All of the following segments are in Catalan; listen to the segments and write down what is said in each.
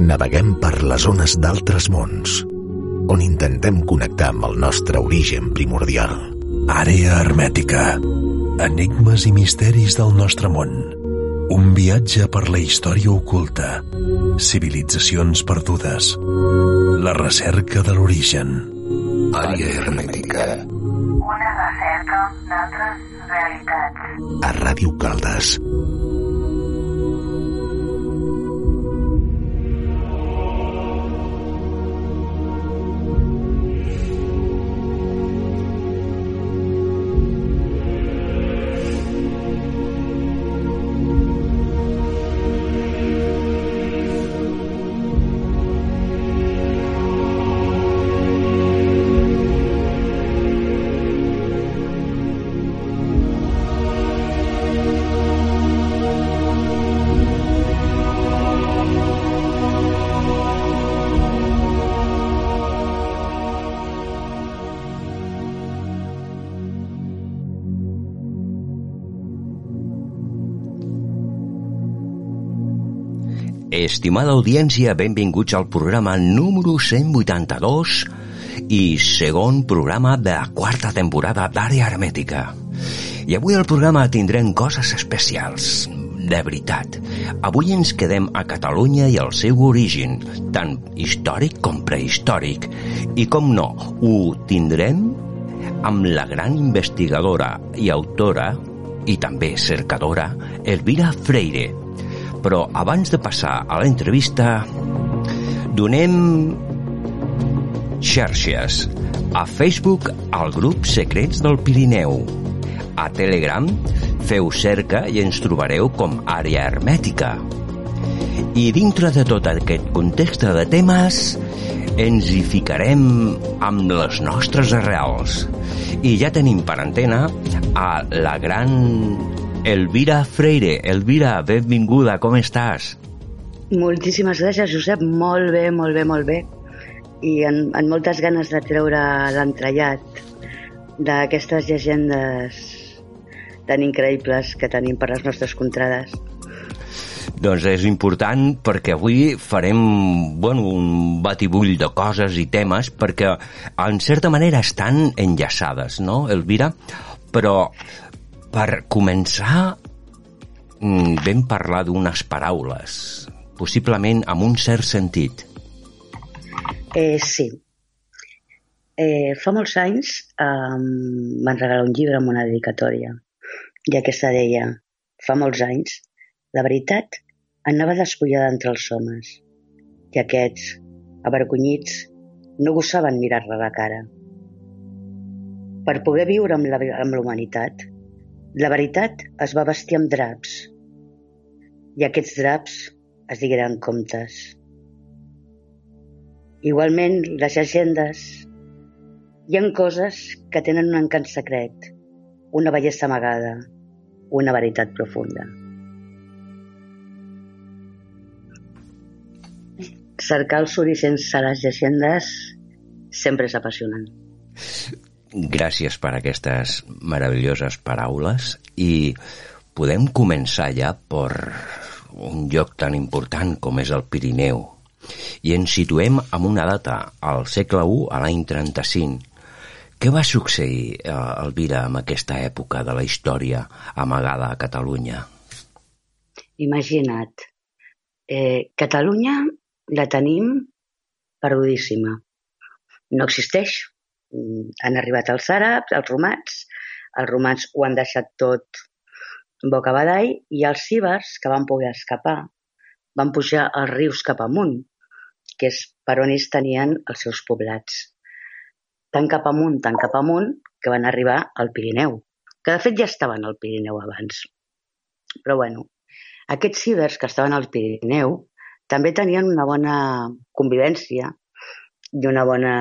naveguem per les zones d'altres mons, on intentem connectar amb el nostre origen primordial. Àrea hermètica. Enigmes i misteris del nostre món. Un viatge per la història oculta. Civilitzacions perdudes. La recerca de l'origen. Àrea hermètica. Una recerca d'altres realitats. A Ràdio Caldes. Estimada audiència, benvinguts al programa número 182 i segon programa de la quarta temporada d'Àrea Hermètica. I avui al programa tindrem coses especials, de veritat. Avui ens quedem a Catalunya i el seu origen, tant històric com prehistòric. I com no, ho tindrem amb la gran investigadora i autora i també cercadora Elvira Freire, però abans de passar a l'entrevista donem xarxes. A Facebook al grup Secrets del Pirineu. A Telegram feu cerca i ens trobareu com àrea hermètica. I dintre de tot aquest context de temes ens hi ficarem amb les nostres arrels. I ja tenim per antena a la gran Elvira Freire. Elvira, benvinguda, com estàs? Moltíssimes gràcies, Josep. Molt bé, molt bé, molt bé. I en, en moltes ganes de treure l'entrellat d'aquestes llegendes tan increïbles que tenim per les nostres contrades. Doncs és important perquè avui farem bueno, un batibull de coses i temes perquè en certa manera estan enllaçades, no, Elvira? Però per començar, mm, vam parlar d'unes paraules, possiblement amb un cert sentit. Eh, sí. Eh, fa molts anys eh, van regalar un llibre amb una dedicatòria i aquesta deia, fa molts anys, la veritat anava despullada entre els homes i aquests, avergonyits, no gosaven mirar-la a la cara. Per poder viure amb la, amb la humanitat, la veritat es va vestir amb draps i aquests draps es digueren comptes. Igualment, les llegendes hi han coses que tenen un encant secret, una bellesa amagada, una veritat profunda. Cercar els orígens a les llegendes sempre és apassionant. Gràcies per aquestes meravelloses paraules i podem començar ja per un lloc tan important com és el Pirineu i ens situem en una data, al segle I, a l'any 35. Què va succeir, eh, Elvira, en aquesta època de la història amagada a Catalunya? Imagina't, eh, Catalunya la tenim perdudíssima. No existeix, han arribat els àrabs, els romans, els romans ho han deixat tot boca badall i els cibers, que van poder escapar, van pujar els rius cap amunt, que és per on ells tenien els seus poblats. Tant cap amunt, tant cap amunt, que van arribar al Pirineu, que de fet ja estaven al Pirineu abans. Però bueno, aquests cibers que estaven al Pirineu també tenien una bona convivència i una bona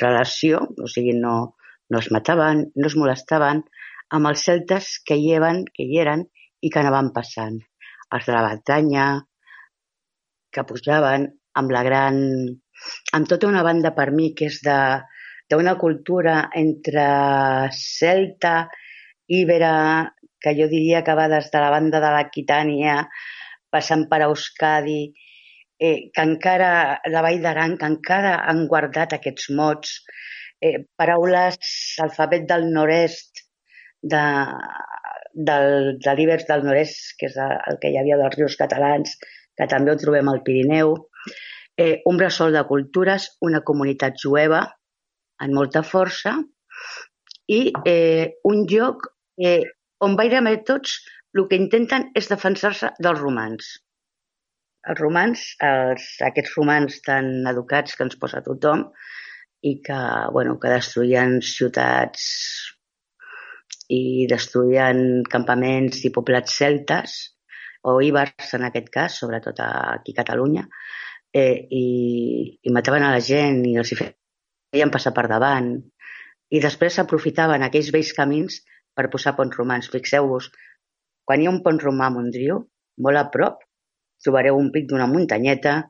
relació, o sigui, no, no es mataven, no es molestaven amb els celtes que hi, eren, que hi eren i que anaven passant. Els de la Batanya, que pujaven amb la gran... amb tota una banda per mi que és de d'una cultura entre celta, íbera, que jo diria que va des de la banda de l'Aquitània, passant per Euskadi eh, que encara, la Vall d'Aran, que encara han guardat aquests mots, eh, paraules, alfabet del nord-est, de, del, de l'Ibers del nord-est, que és el que hi havia dels rius catalans, que també ho trobem al Pirineu, eh, un bressol de cultures, una comunitat jueva en molta força i eh, un lloc eh, on gairebé tots el que intenten és defensar-se dels romans. Els romans, els, aquests romans tan educats que ens posa tothom i que, bueno, que destruïen ciutats i destruïen campaments i poblats celtes, o íbers en aquest cas, sobretot aquí a Catalunya, eh, i, i mataven a la gent i els hi feien passar per davant. I després s'aprofitaven aquells vells camins per posar ponts romans. Fixeu-vos, quan hi ha un pont romà a Montbrió, molt a prop, trobareu un pic d'una muntanyeta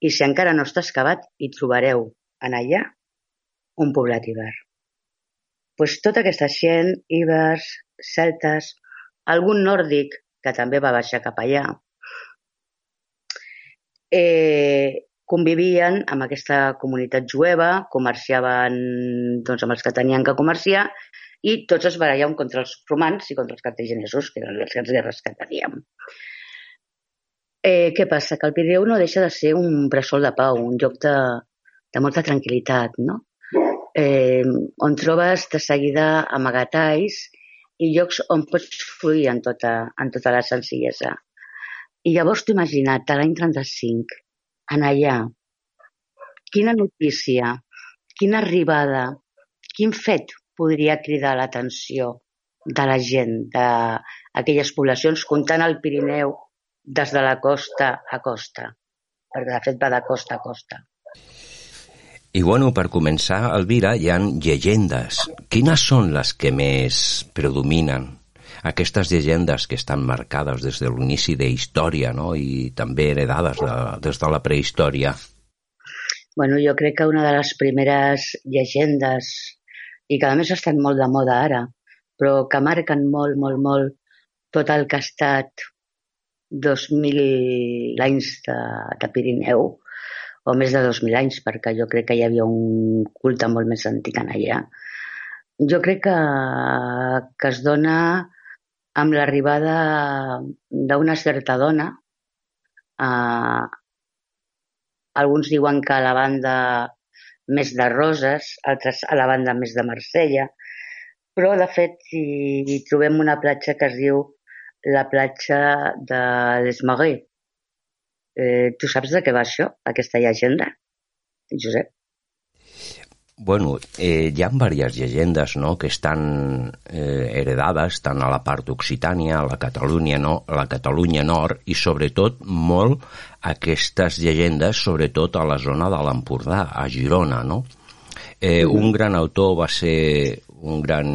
i si encara no està excavat, hi trobareu en allà un poblat hivern pues, tota aquesta gent, ibers, celtes, algun nòrdic que també va baixar cap allà, eh, convivien amb aquesta comunitat jueva, comerciaven doncs, amb els que tenien que comerciar i tots es barallaven contra els romans i contra els cartaginesos, que eren les guerres que teníem. Eh, què passa? Que el Pirineu no deixa de ser un bressol de pau, un lloc de, de molta tranquil·litat, no? eh, on trobes de seguida amagatalls i llocs on pots fluir en tota, en tota la senzillesa. I llavors t'ho imagina't, l'any 35, en allà, quina notícia, quina arribada, quin fet podria cridar l'atenció de la gent, d'aquelles poblacions, comptant el Pirineu des de la costa a costa, perquè de fet va de costa a costa. I bueno, per començar, Elvira, hi han llegendes. Quines són les que més predominen? Aquestes llegendes que estan marcades des de l'inici de història no? i també heredades de, des de la prehistòria. Bueno, jo crec que una de les primeres llegendes i que a més estan molt de moda ara, però que marquen molt, molt, molt tot el que ha estat 2.000 anys de, de Pirineu, o més de 2.000 anys, perquè jo crec que hi havia un culte molt més antic en allà. Jo crec que, que es dona amb l'arribada d'una certa dona. Eh, alguns diuen que a la banda més de Roses, altres a la banda més de Marsella, però de fet hi trobem una platja que es diu la platja de Les Marais, Eh, tu saps de què va això, aquesta llegenda, Josep? Bueno, eh, hi ha diverses llegendes no, que estan eh, heredades tant a la part d'Occitània, a la Catalunya, no, a la Catalunya Nord i sobretot molt aquestes llegendes sobretot a la zona de l'Empordà, a Girona, no? Eh, mm. Un gran autor va ser un gran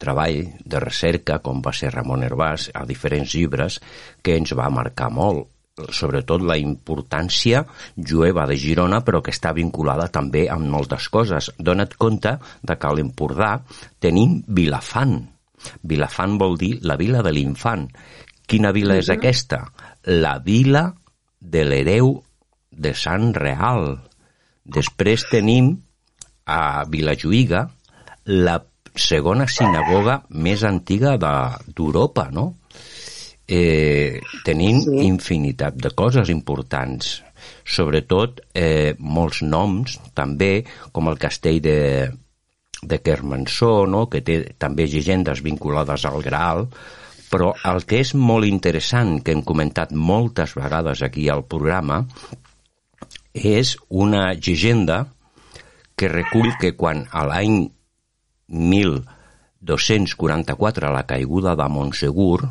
treball de recerca, com va ser Ramon Herbàs, a diferents llibres, que ens va marcar molt sobretot la importància jueva de Girona, però que està vinculada també amb moltes coses. Dona't compte de que a l'Empordà tenim Vilafant. Vilafant vol dir la vila de l'infant. Quina vila és aquesta? La vila de l'hereu de Sant Real. Després tenim a Vilajuïga la segona sinagoga més antiga d'Europa, no? eh, tenim sí. infinitat de coses importants sobretot eh, molts noms també, com el castell de, de Kermansó, no? que té també llegendes vinculades al Graal, però el que és molt interessant, que hem comentat moltes vegades aquí al programa, és una llegenda que recull que quan a l'any 1244, la caiguda de Montsegur,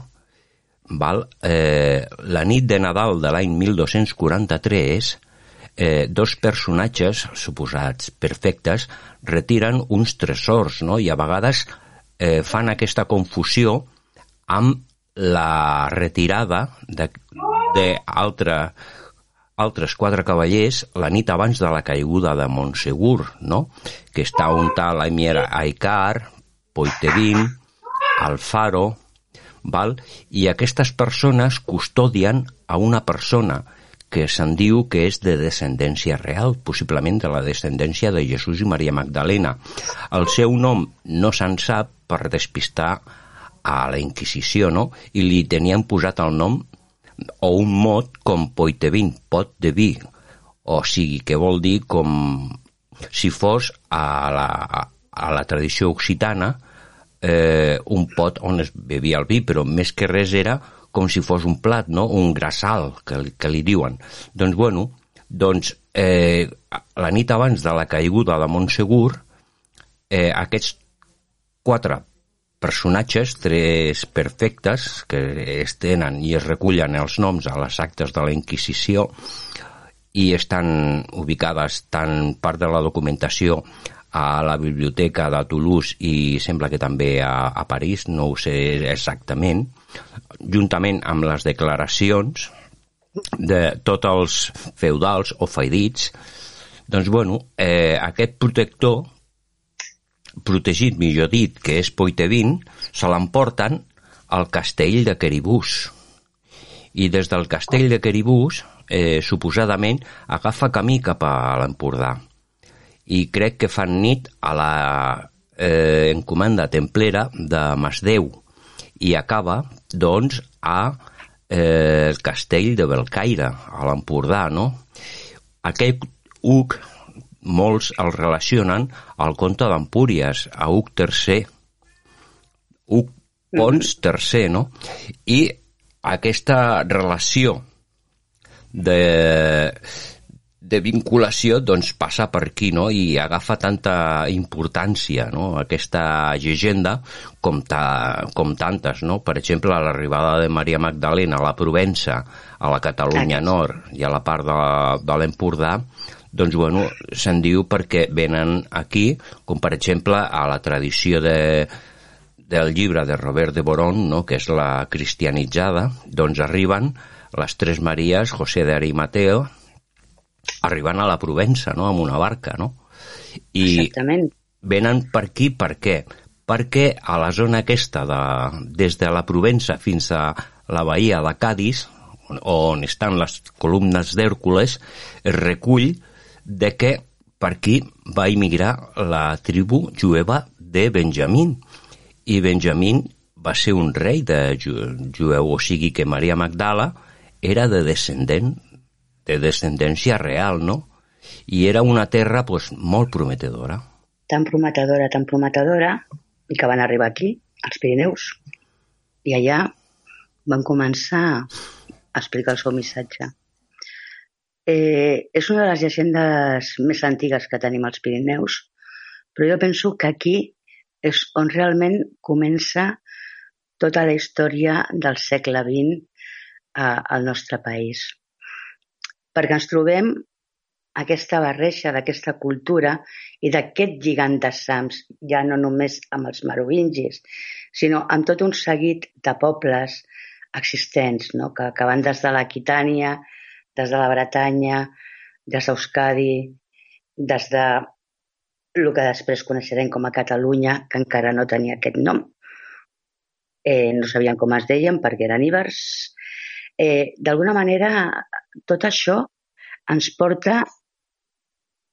val? Eh, la nit de Nadal de l'any 1243, eh, dos personatges, suposats perfectes, retiren uns tresors, no? i a vegades eh, fan aquesta confusió amb la retirada d'altre altres quatre cavallers la nit abans de la caiguda de Montsegur, no? que està un tal Emir Aikar, Poitevin, Alfaro, val? i aquestes persones custodien a una persona que se'n diu que és de descendència real, possiblement de la descendència de Jesús i Maria Magdalena. El seu nom no se'n sap per despistar a la Inquisició, no? I li tenien posat el nom o un mot com poitevin, pot de vi, o sigui, que vol dir com si fos a la, a la tradició occitana eh, un pot on es bevia el vi, però més que res era com si fos un plat, no? un grassal, que, que li diuen. Doncs, bueno, doncs, eh, la nit abans de la caiguda de Montsegur, eh, aquests quatre personatges, tres perfectes, que es tenen i es recullen els noms a les actes de la Inquisició i estan ubicades tant part de la documentació a la biblioteca de Toulouse i sembla que també a, a París, no ho sé exactament, juntament amb les declaracions de tots els feudals o feidits, doncs, bueno, eh, aquest protector, protegit, millor dit, que és Poitevin, se l'emporten al castell de Queribús. I des del castell de Queribús, eh, suposadament, agafa camí cap a l'Empordà i crec que fan nit a la eh, encomanda templera de Masdeu i acaba, doncs, a eh, el castell de Belcaire, a l'Empordà, no? Aquest Uc, molts el relacionen al conte d'Empúries, a Uc III, Uc Pons III, no? I aquesta relació de de vinculació doncs, passa per aquí no? i agafa tanta importància no? aquesta llegenda com, ta, com tantes. No? Per exemple, l'arribada de Maria Magdalena a la Provença, a la Catalunya Nord i a la part de, de l'Empordà, doncs, bueno, se'n diu perquè venen aquí, com per exemple a la tradició de, del llibre de Robert de Boron, no? que és la cristianitzada, doncs arriben les tres Maries, José de Arimateo, arribant a la Provença, no?, amb una barca, no? I Exactament. venen per aquí per què? Perquè a la zona aquesta, de, des de la Provença fins a la bahia de Cádiz, on, on estan les columnes d'Hèrcules, es recull de que per aquí va immigrar la tribu jueva de Benjamín. I Benjamín va ser un rei de jueu, o sigui que Maria Magdala era de descendent de descendència real, no? I era una terra pues, molt prometedora. Tan prometedora, tan prometedora, i que van arribar aquí, als Pirineus. I allà van començar a explicar el seu missatge. Eh, és una de les llegendes més antigues que tenim als Pirineus, però jo penso que aquí és on realment comença tota la història del segle XX eh, al nostre país perquè ens trobem aquesta barreja d'aquesta cultura i d'aquest lligant de sams, ja no només amb els merovingis, sinó amb tot un seguit de pobles existents, no? que, que van des de l'Aquitània, des de la Bretanya, des d'Euskadi, des de el que després coneixerem com a Catalunya, que encara no tenia aquest nom. Eh, no sabien com es deien perquè eren ibers, eh, d'alguna manera tot això ens porta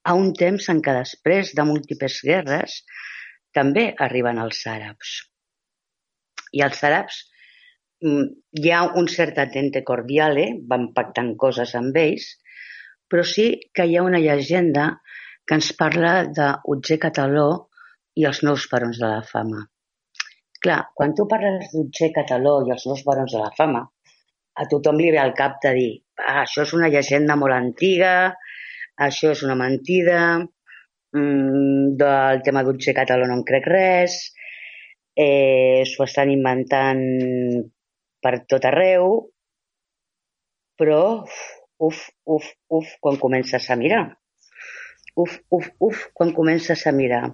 a un temps en què després de múltiples guerres també arriben els àrabs. I els àrabs hi ha un cert atente cordiale, van pactant coses amb ells, però sí que hi ha una llegenda que ens parla d'Utger Cataló i els nous barons de la fama. Clar, quan tu parles d'Utger Cataló i els nous barons de la fama, a tothom li ve al cap de dir ah, això és una llegenda molt antiga, això és una mentida, mm, del tema d'Utge Català no en crec res, eh, s'ho estan inventant per tot arreu, però uf, uf, uf, quan comences a mirar. Uf, uf, uf, quan comences a mirar.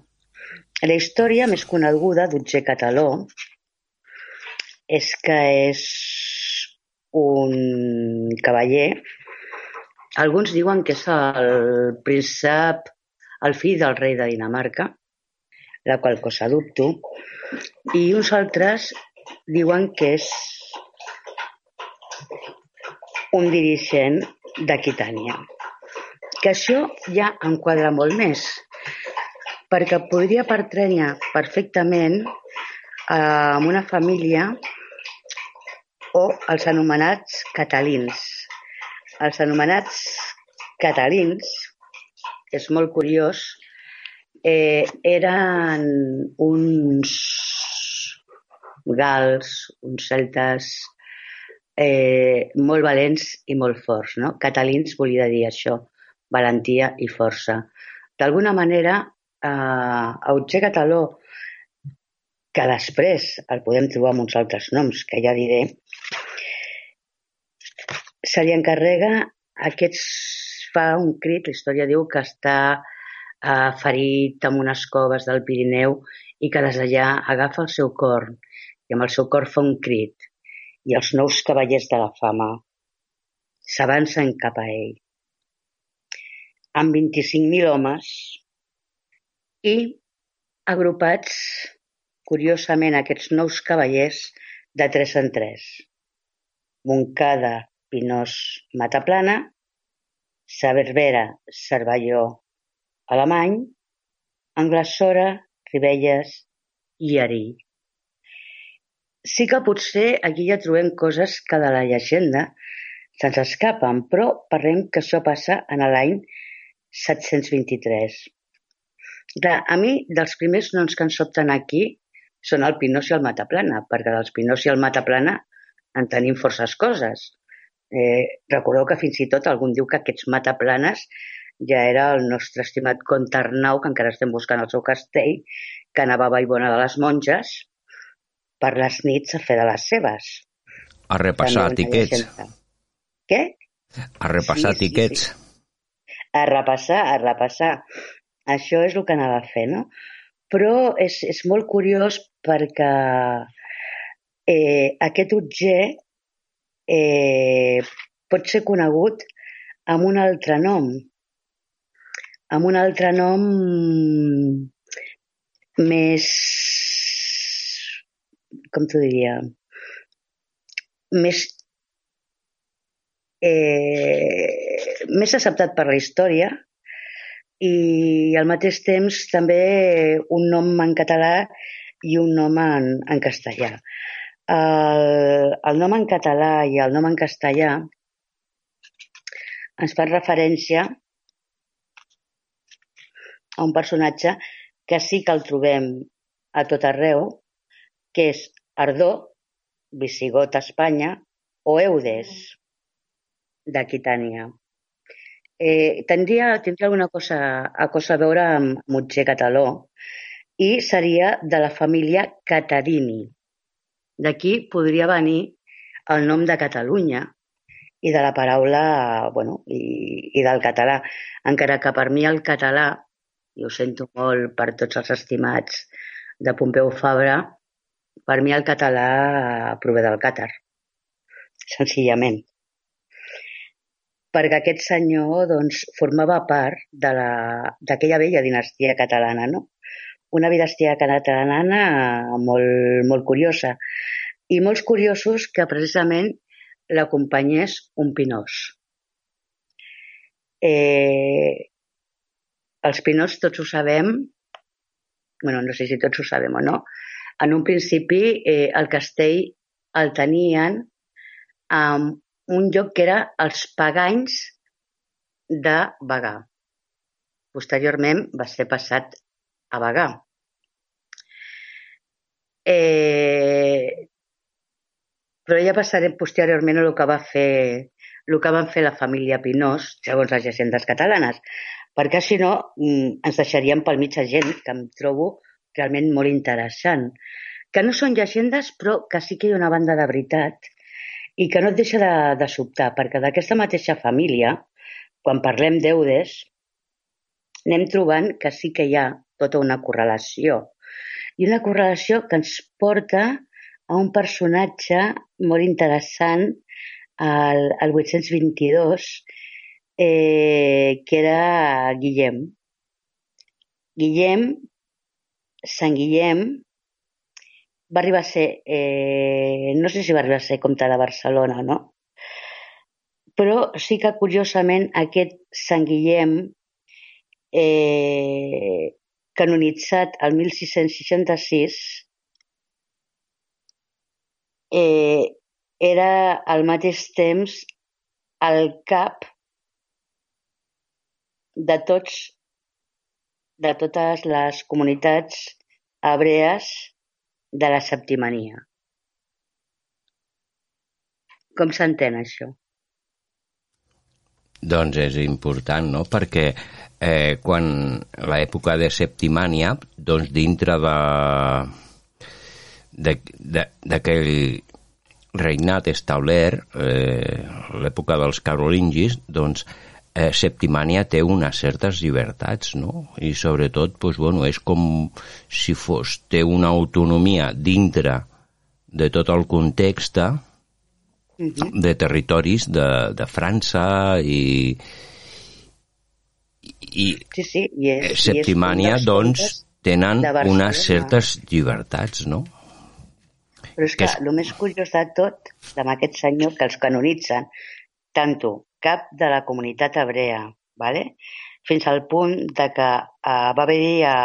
La història més coneguda d'Utge Cataló és que és un cavaller. Alguns diuen que és el príncep, el fill del rei de Dinamarca, la qual cosa dubto, i uns altres diuen que és un dirigent d'Aquitània. Que això ja enquadra molt més, perquè podria pertrènyer perfectament eh, amb una família o els anomenats catalins. Els anomenats catalins, és molt curiós, eh, eren uns gals, uns celtes eh, molt valents i molt forts. No? Catalins volia dir això, valentia i força. D'alguna manera, eh, Auger Cataló, que després el podem trobar amb uns altres noms, que ja diré, se li encarrega aquests fa un crit, la història diu que està eh, ferit amb unes coves del Pirineu i que des d'allà agafa el seu cor amb el seu cor fa un crit i els nous cavallers de la fama s'avancen cap a ell amb 25.000 homes i agrupats, curiosament, aquests nous cavallers de tres en tres. Moncada, Pinós, Mataplana, Saberbera, Cervelló, Alemany, Anglassora, Ribelles i Arill. Sí que potser aquí ja trobem coses que de la llegenda se'ns escapen, però parlem que això passa en l'any 723. Clar, a mi, dels primers noms que ens sobten aquí són el Pinós i el Mataplana, perquè dels Pinós i el Mataplana en tenim forces coses. Eh, recordeu que fins i tot algun diu que aquests mataplanes ja era el nostre estimat comte Arnau, que encara estem buscant el seu castell, que anava a Vallbona de les Monges, per les nits a fer de les seves. A repassar tiquets. Què? A repassar sí, tiquets. Sí, sí. A repassar, a repassar. Això és el que anava a fer, no? Però és, és molt curiós perquè eh, aquest objecte eh, pot ser conegut amb un altre nom, amb un altre nom més com t'ho diria, més, eh, més acceptat per la història i al mateix temps també un nom en català i un nom en, en castellà. El, el nom en català i el nom en castellà ens fa referència a un personatge que sí que el trobem a tot arreu, que és Ardó, visigot a Espanya, o Eudes, d'Aquitània. Eh, tindria, tindria alguna cosa, a cosa a veure amb Mutger Cataló i seria de la família Catarini. D'aquí podria venir el nom de Catalunya i de la paraula, bueno, i, i del català. Encara que per mi el català, i ho sento molt per tots els estimats de Pompeu Fabra, per mi el català prové del càtar, senzillament. Perquè aquest senyor doncs, formava part d'aquella vella dinastia catalana, no? Una dinastia catalana molt, molt curiosa i molts curiosos que precisament l'acompanyés un pinós. Eh, els pinós tots ho sabem, bueno, no sé si tots ho sabem o no, en un principi eh, el castell el tenien en un lloc que era els Paganys de Bagà. Posteriorment va ser passat a Bagà. Eh, però ja passarem posteriorment a el que va fer el que van fer la família Pinós, segons les llegendes catalanes, perquè si no mm, ens deixaríem pel mig gent que em trobo realment molt interessant, que no són llegendes però que sí que hi ha una banda de veritat i que no et deixa de, de sobtar, perquè d'aquesta mateixa família, quan parlem d'Eudes, anem trobant que sí que hi ha tota una correlació. I una correlació que ens porta a un personatge molt interessant al, al 822, eh, que era Guillem. Guillem Sant Guillem va arribar a ser, eh, no sé si va arribar a ser comte de Barcelona, no? però sí que curiosament aquest Sant Guillem eh, canonitzat el 1666 eh, era al mateix temps el cap de tots de totes les comunitats hebrees de la septimania. Com s'entén això? Doncs és important, no? Perquè eh, quan l'època de Septimània, doncs dintre de d'aquell regnat establert, eh, l'època dels carolingis, doncs eh, Septimània té unes certes llibertats, no? I sobretot, doncs, bueno, és com si fos, té una autonomia dintre de tot el context -huh. de territoris de, de França i i, sí, sí, i és, Septimània, i és doncs, tenen unes certes llibertats, no? Però és que, que és... el més curiós de tot, amb aquest senyor que els canonitzen, tanto cap de la comunitat hebrea, ¿vale? fins al punt de que uh, va haver-hi a,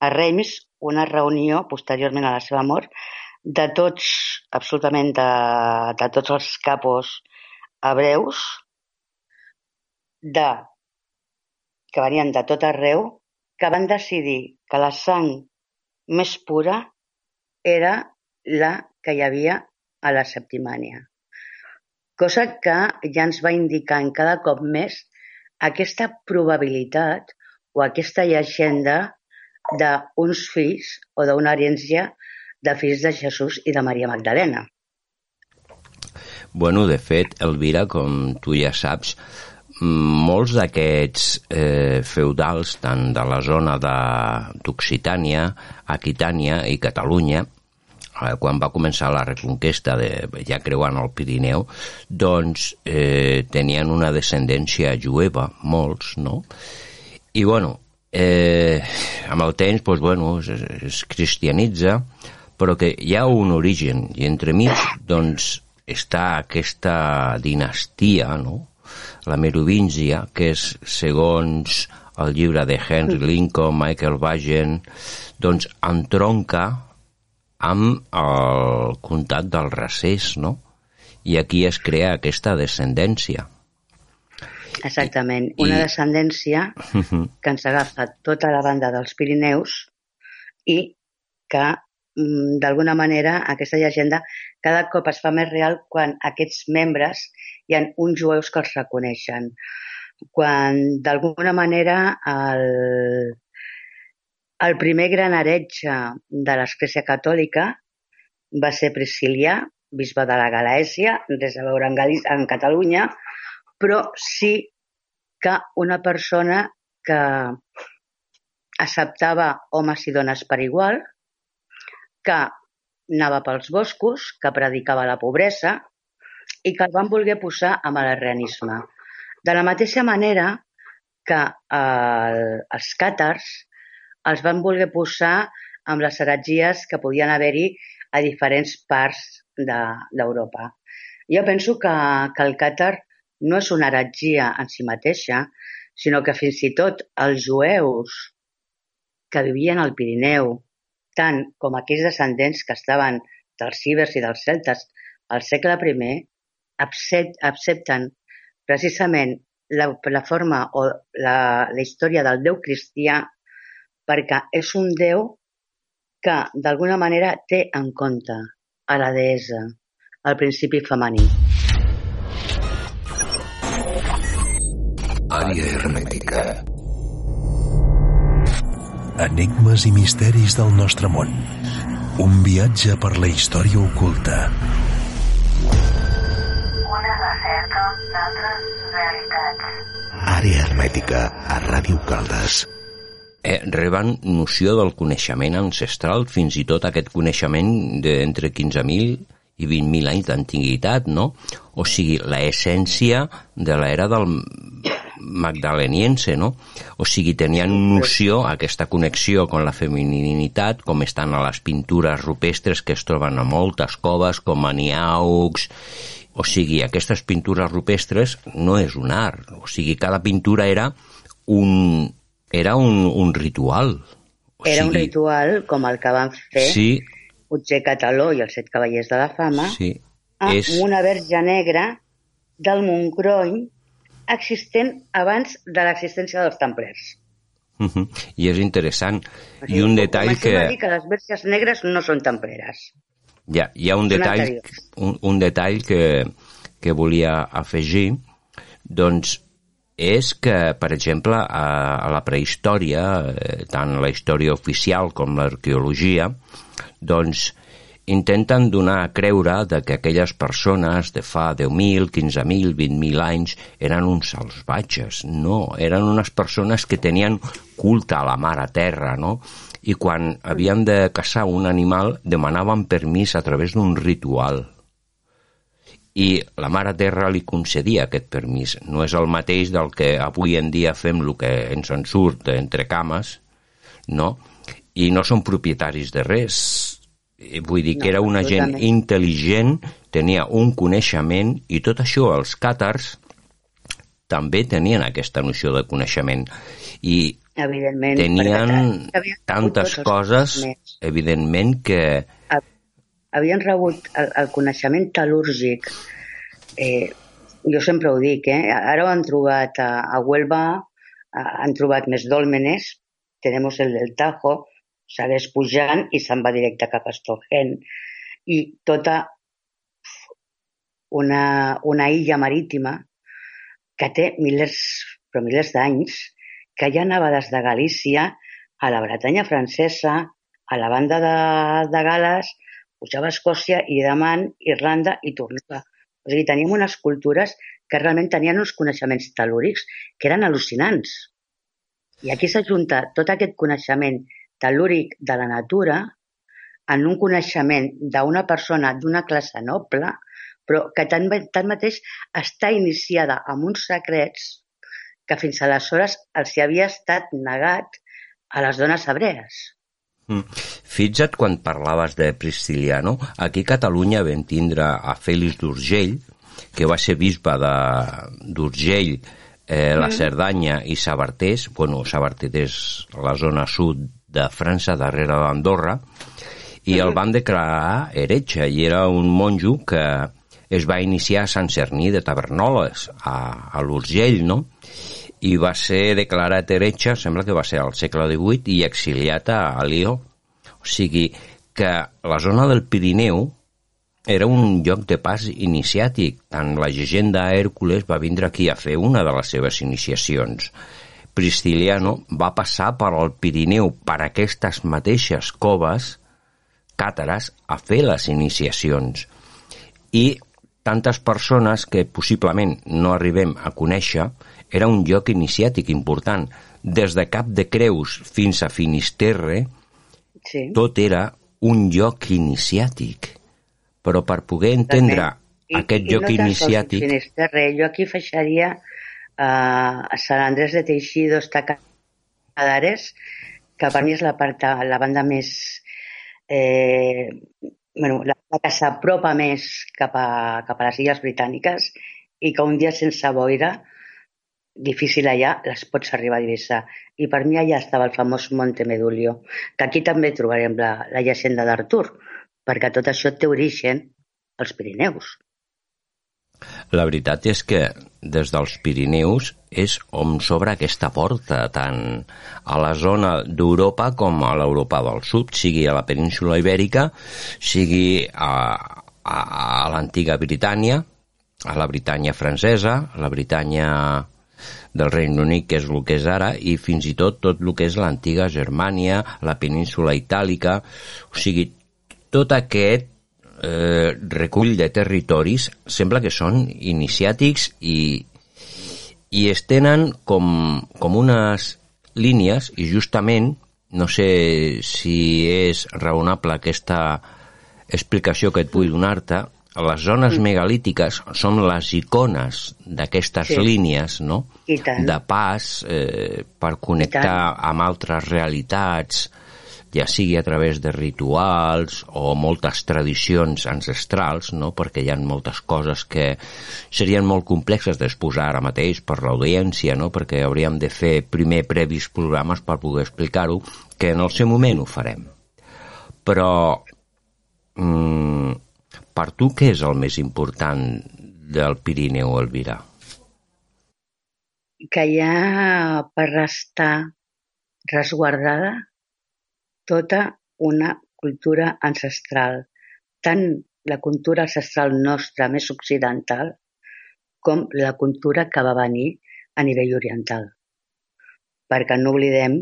a Reims una reunió, posteriorment a la seva mort, de tots, absolutament de, de tots els capos hebreus, de, que venien de tot arreu, que van decidir que la sang més pura era la que hi havia a la Septimània. Cosa que ja ens va indicar en cada cop més aquesta probabilitat o aquesta llegenda d'uns fills o d'una herència de fills de Jesús i de Maria Magdalena. Bueno, de fet, Elvira, com tu ja saps, molts d'aquests eh, feudals, tant de la zona d'Occitània, Aquitània i Catalunya, quan va començar la reconquesta, de, ja creuant el Pirineu, doncs eh, tenien una descendència jueva, molts, no? I, bueno, eh, amb el temps, doncs, bueno, es, es cristianitza, però que hi ha un origen i entremig doncs, està aquesta dinastia, no? la Merovíngia, que és, segons el llibre de Henry Lincoln, Michael Bagen, doncs entronca amb el comtat del Racés, no? I aquí es crea aquesta descendència. Exactament, una I... descendència que ens agafa tota la banda dels Pirineus i que Mm, d'alguna manera aquesta llegenda cada cop es fa més real quan aquests membres hi ha uns jueus que els reconeixen. Quan d'alguna manera el, el primer gran heretge de l'Església Catòlica va ser Priscilià, bisbe de la Galàcia, des de veure en, Catalunya, però sí que una persona que acceptava homes i dones per igual, que anava pels boscos, que predicava la pobresa i que el van voler posar amb l'arrenisme. De la mateixa manera que el, els càtars els van voler posar amb les heretgies que podien haver-hi a diferents parts d'Europa. De, jo penso que, que el càtar no és una heretgia en si mateixa, sinó que fins i tot els jueus que vivien al Pirineu, tant com aquells descendents que estaven dels cibers i dels celtes al segle I accepten precisament la, la forma o la, la història del Déu cristià perquè és un Déu que d'alguna manera té en compte a la deessa, al principi femení. Àrea hermètica enigmes i misteris del nostre món. Un viatge per la història oculta. Una recerca d'altres realitats. Àrea hermètica a Ràdio Caldes. Eh, reben noció del coneixement ancestral, fins i tot aquest coneixement d'entre 15.000 i 20.000 anys d'antiguitat, no? O sigui, la essència de l'era del magdaleniense, no? O sigui, tenien noció, aquesta connexió amb la femininitat, com estan a les pintures rupestres que es troben a moltes coves, com a Niaux, O sigui, aquestes pintures rupestres no és un art. O sigui, cada pintura era un, era un, un ritual. O Era un sigui, ritual com el que van fer Sí, Utger Cataló i els set cavallers de la fama sí. amb És, una verge negra del Montgrony existent abans de l'existència dels templers. uh -huh. I és interessant. O I un detall a dir que... que les verges negres no són templeres. Ja, hi ha un Són detall, anteriors. un, un detall que, que volia afegir, doncs és que, per exemple, a, a la prehistòria, eh, tant la història oficial com l'arqueologia, doncs intenten donar a creure de que aquelles persones de fa 10.000, 15.000, 20.000 anys eren uns salvatges. No, eren unes persones que tenien culte a la mare terra, no? I quan havien de caçar un animal demanaven permís a través d'un ritual i la Mare Terra li concedia aquest permís. No és el mateix del que avui en dia fem el que ens en surt entre cames, no? I no són propietaris de res. Eh, Vull dir que No, era una gent intel·ligent, tenia un coneixement i tot això els càtars també tenien aquesta noció de coneixement i Evidentment. tenien tantes coses, evidentment, que havien rebut el, el coneixement tal·lúrgic. Eh, jo sempre ho dic, eh? ara ho han trobat a, a Huelva, a, han trobat més dòlmenes, tenemos el del Tajo, segueix pujant i se'n va directe cap a Stonehenge. I tota una, una illa marítima que té milers, però milers d'anys, que ja anava des de Galícia a la Bretanya francesa, a la banda de, de Gales, pujava a Escòcia i d'amant, Irlanda i tornava. O sigui, teníem unes cultures que realment tenien uns coneixements telúrics que eren al·lucinants. I aquí s'ajunta tot aquest coneixement telúric de la natura en un coneixement d'una persona d'una classe noble, però que tan, tanmateix està iniciada amb uns secrets que fins aleshores els hi havia estat negat a les dones hebrees. Mm. Fixa't quan parlaves de Prisciliano, aquí a Catalunya vam tindre a Fèlix d'Urgell, que va ser bisbe d'Urgell, eh, la Cerdanya i Sabartés, bueno, Sabartés és la zona sud de França, darrere d'Andorra, i el van declarar heretge, i era un monjo que es va iniciar a Sant Cerní de Tavernoles, a, a l'Urgell, no?, i va ser declarat heretge, sembla que va ser al segle XVIII, i exiliat a, a Lió. O sigui que la zona del Pirineu era un lloc de pas iniciàtic. Tant la llegenda Hèrcules va vindre aquí a fer una de les seves iniciacions. Prisciliano va passar per al Pirineu, per aquestes mateixes coves càtares, a fer les iniciacions. I tantes persones que possiblement no arribem a conèixer, era un lloc iniciàtic important. Des de Cap de Creus fins a Finisterre, Sí. tot era un lloc iniciàtic. Però per poder entendre I, aquest i lloc no tan sols iniciàtic... Finisterre, jo aquí afegiria uh, a Sant Andrés de Teixido, està Cadares, que per mi és la, part, la banda més... Eh, bueno, la, la que s'apropa més cap a, cap a les Illes Britàniques i que un dia sense boira difícil allà les pots arribar a divisar. I per mi allà estava el famós Monte Medulio, que aquí també trobarem la, la llegenda d'Artur, perquè tot això té origen als Pirineus. La veritat és que des dels Pirineus és on s'obre aquesta porta, tant a la zona d'Europa com a l'Europa del Sud, sigui a la península Ibèrica, sigui a, a, a l'antiga Britània, a la Britània francesa, a la Britània del Regne Unit, que és el que és ara, i fins i tot tot el que és l'antiga Germània, la península itàlica, o sigui, tot aquest eh, recull de territoris sembla que són iniciàtics i, i es tenen com, com unes línies i justament, no sé si és raonable aquesta explicació que et vull donar-te, les zones mm. megalítiques són les icones d'aquestes Sí. línies, no? De pas, eh, per connectar amb altres realitats, ja sigui a través de rituals o moltes tradicions ancestrals, no? perquè hi ha moltes coses que serien molt complexes d'exposar ara mateix per l'audiència, no? perquè hauríem de fer primer previs programes per poder explicar-ho, que en el seu moment ho farem. Però mm, per tu què és el més important del Pirineu, Elvira? Que hi ha per restar resguardada tota una cultura ancestral, tant la cultura ancestral nostra més occidental com la cultura que va venir a nivell oriental. Perquè no oblidem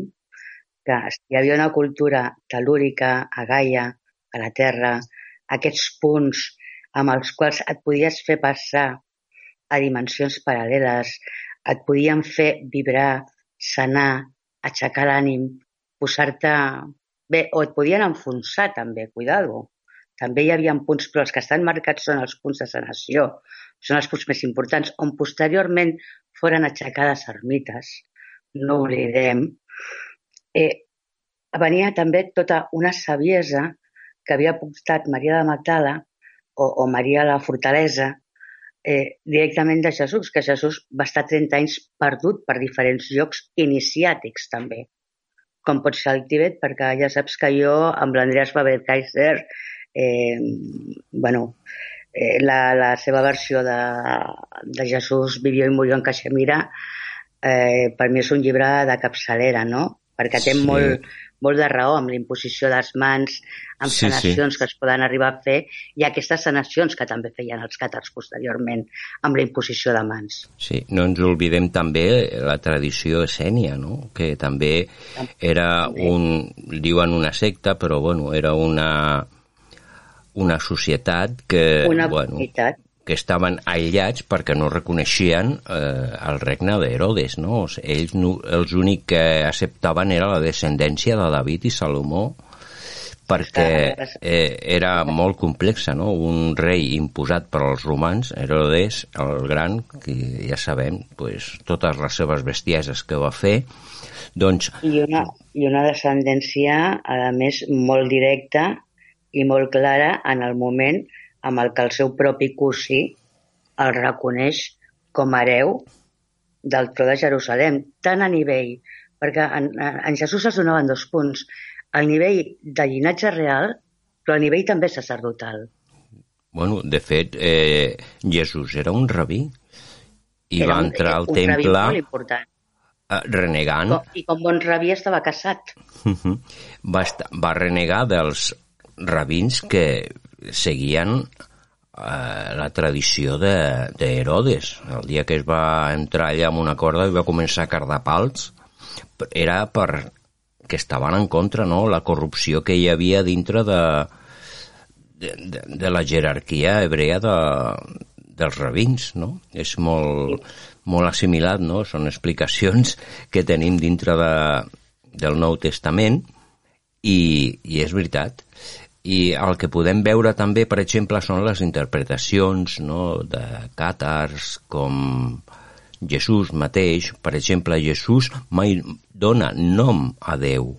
que hi havia una cultura telúrica, a Gaia, a la Terra, aquests punts amb els quals et podies fer passar a dimensions paral·leles, et podien fer vibrar, sanar, aixecar l'ànim, posar-te Bé, o et podien enfonsar també, cuidado. També hi havia punts, però els que estan marcats són els punts de sanació, són els punts més importants, on posteriorment foren aixecades ermites. No oblidem. Eh, venia també tota una saviesa que havia portat Maria de Magdala o, o Maria la Fortalesa eh, directament de Jesús, que Jesús va estar 30 anys perdut per diferents llocs iniciàtics també com pot ser el Tibet, perquè ja saps que jo amb l'Andreas Faber-Kaiser, eh, bueno, eh, la, la seva versió de, de Jesús vivió i murió en Caixemira, eh, per mi és un llibre de capçalera, no? Perquè té sí. molt, molt de raó amb l'imposició de les mans, amb sí, sanacions sí. que es poden arribar a fer i aquestes sanacions que també feien els càtars posteriorment amb la imposició de mans. Sí, no ens oblidem també la tradició essènia, no? que també era un, diuen una secta, però bueno, era una, una societat que... Una bueno, que estaven aïllats perquè no reconeixien eh, el regne d'Herodes, no? Ells no, els únic que acceptaven era la descendència de David i Salomó perquè eh, era molt complexa, no? Un rei imposat per als romans, Herodes el Gran, que ja sabem pues, totes les seves bestieses que va fer, doncs... I una, I una descendència, a més, molt directa i molt clara en el moment amb el que el seu propi cosí el reconeix com a hereu del tro de Jerusalem, tant a nivell, perquè en, en Jesús es donaven dos punts, al nivell de llinatge real, però a nivell també sacerdotal. Bueno, de fet, eh, Jesús era un rabí i era va entrar al un temple molt important. Eh, renegant. Com, I com bon rabí estava casat. va, estar, va renegar dels rabins que seguien eh, la tradició d'Herodes. De, el dia que es va entrar allà amb una corda i va començar a cardar pals, era per que estaven en contra, no?, la corrupció que hi havia dintre de, de, de, de la jerarquia hebrea de, dels rabins, no? És molt, molt assimilat, no? Són explicacions que tenim dintre de, del Nou Testament i, i és veritat i el que podem veure també, per exemple, són les interpretacions no, de càtars com Jesús mateix. Per exemple, Jesús mai dona nom a Déu.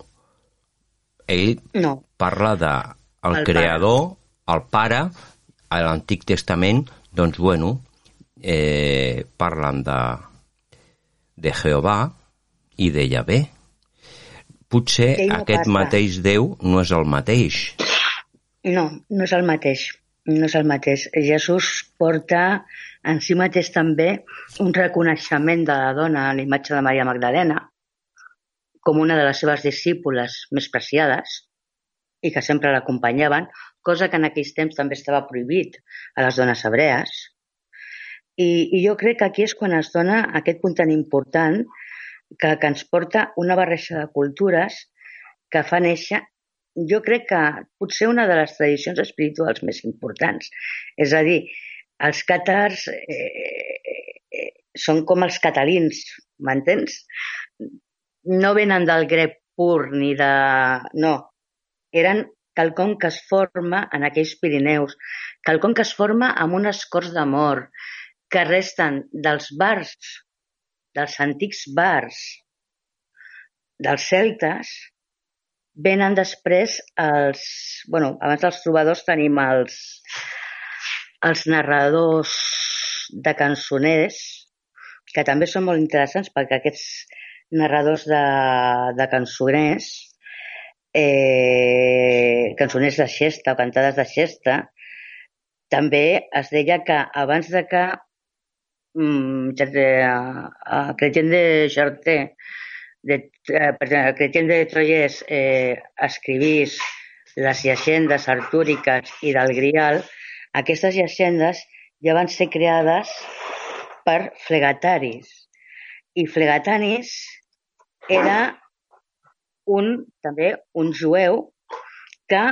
Ell no. parla de el, el creador, pare. el pare, a l'Antic Testament, doncs, bueno, eh, parlen de, de Jehovà i de Yahvé. Potser no aquest passa. mateix Déu no és el mateix. No, no és el mateix. No és el mateix. Jesús porta en si mateix també un reconeixement de la dona a la imatge de Maria Magdalena com una de les seves discípules més preciades i que sempre l'acompanyaven, cosa que en aquells temps també estava prohibit a les dones hebrees. I, I jo crec que aquí és quan es dona aquest punt tan important que, que ens porta una barreja de cultures que fa néixer jo crec que potser una de les tradicions espirituals més importants. És a dir, els càtars eh, eh, són com els catalins, m'entens? No venen del grec pur ni de... No, eren quelcom que es forma en aquells Pirineus, quelcom que es forma amb unes corts d'amor que resten dels bars, dels antics bars dels celtes, venen després els... bueno, abans dels trobadors tenim els, els narradors de cançoners, que també són molt interessants perquè aquests narradors de, de cançoners, eh, cançoners de xesta o cantades de xesta, també es deia que abans de que mm, Chrétien de Charté, de, eh, Chrétien de Troyes eh, escrivís les llegendes artúriques i del Grial, aquestes llegendes ja van ser creades per flegataris. I flegatanis era un, també un jueu que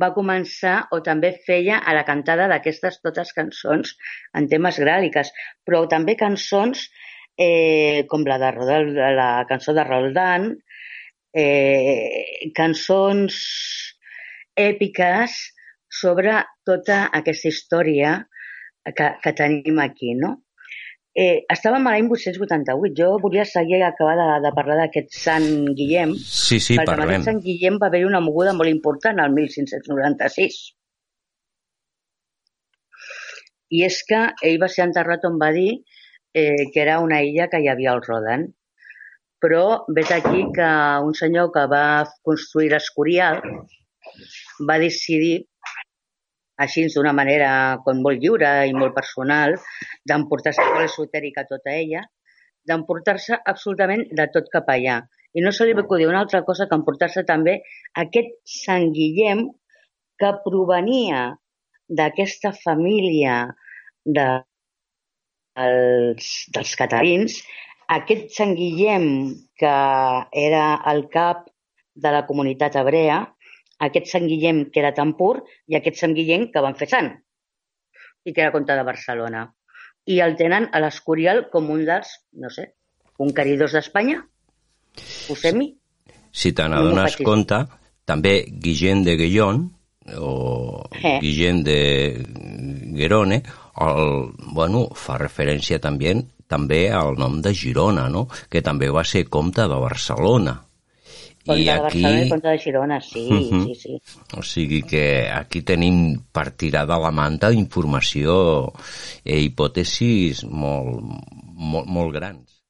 va començar o també feia a la cantada d'aquestes totes cançons en temes gràliques, però també cançons eh, com la, de Rodel, la cançó de Roldán, eh, cançons èpiques sobre tota aquesta història que, que tenim aquí, no? Eh, estàvem a l'any 888. Jo volia seguir acabar de, de parlar d'aquest Sant Guillem. Sí, sí, perquè parlem. Sant Guillem va haver-hi una moguda molt important al 1596. I és que ell va ser enterrat on va dir eh, que era una illa que hi havia al Rodan. Però vet aquí que un senyor que va construir l'Escorial va decidir així d'una manera com molt lliure i molt personal, d'emportar-se molt esotèrica tota ella, d'emportar-se absolutament de tot cap allà. I no se li va acudir una altra cosa que emportar-se també aquest Sant Guillem que provenia d'aquesta família de, els, dels catalins, aquest Sant Guillem que era el cap de la comunitat hebrea, aquest Sant Guillem que era tan pur i aquest Sant Guillem que van fer sant i que era comte de Barcelona. I el tenen a l'Escorial com un dels, no sé, conqueridors d'Espanya? Posem-hi? Si te n'adones compte, també Guillem de Guillon o Eh. Guillem de Guerone, el, bueno, fa referència també també al nom de Girona, no? que també va ser comte de Barcelona. Comte I de aquí, Barcelona i comte de Girona, sí, Mhm. sí, sí. o sigui que aquí tenim per tirar de la manta informació i hipòtesis molt, molt, molt grans.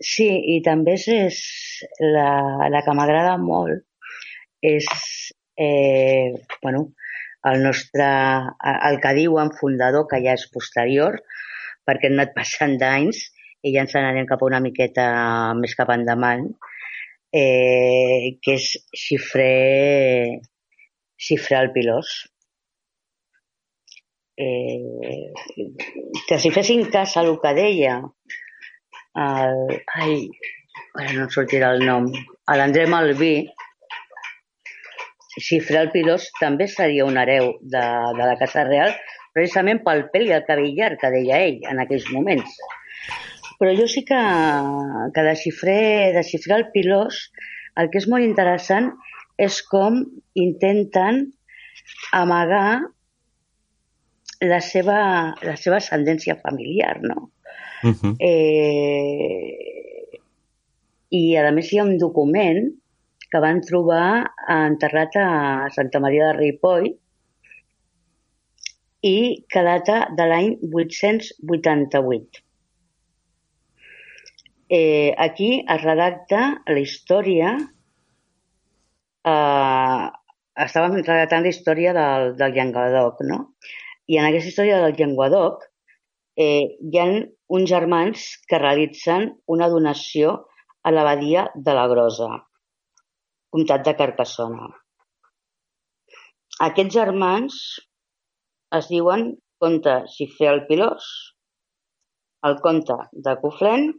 Sí, i també és, és la, la que m'agrada molt és eh, bueno, el nostre, el que diuen fundador, que ja és posterior, perquè han anat passant d'anys i ja ens n'anem cap a una miqueta més cap endavant, eh, que és xifrer, xifrar el pilós. Eh, que si fessin cas a el que deia el, ai, ara no em sortirà el nom, a l'André Malví, Xifrar el Pilós també seria un hereu de, de la Casa Real, precisament pel pèl i el cabell llarg que deia ell en aquells moments. Però jo sí que, que de, xifrer, de xifrar el Pilós, el que és molt interessant és com intenten amagar la seva, la seva ascendència familiar, no? Uh -huh. Eh, I a més hi ha un document que van trobar enterrat a Santa Maria de Ripoll i que data de l'any 888. Eh, aquí es redacta la història eh, estàvem redactant la història del, del Llenguadoc, no? I en aquesta història del Llenguadoc eh, hi ha uns germans que realitzen una donació a l'abadia de la Grosa, comtat de Carcassona. Aquests germans es diuen comte Xifré el Pilós, el comte de Coflent,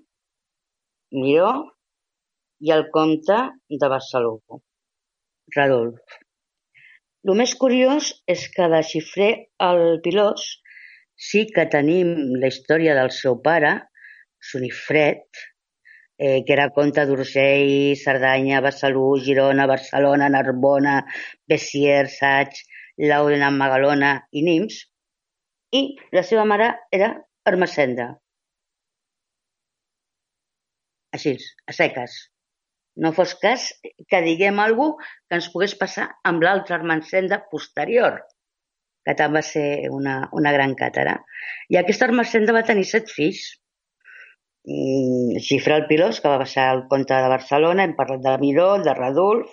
Miró i el comte de Barceló, Radolf. El més curiós és que de Xifré el Pilós sí que tenim la història del seu pare, Sonifred, eh, que era comte d'Urgell, Cerdanya, Besalú, Girona, Barcelona, Narbona, Bessiers, Saig, Lauden, Magalona i Nims, i la seva mare era Ermessenda. Així, a seques. No fos cas que diguem alguna que ens pogués passar amb l'altra Armensenda posterior, que també va ser una, una gran càtera. I aquesta Armensenda va tenir set fills. Mm, Xifra el Pilós, que va passar al comte de Barcelona, hem parlat de Miró, de Radulf,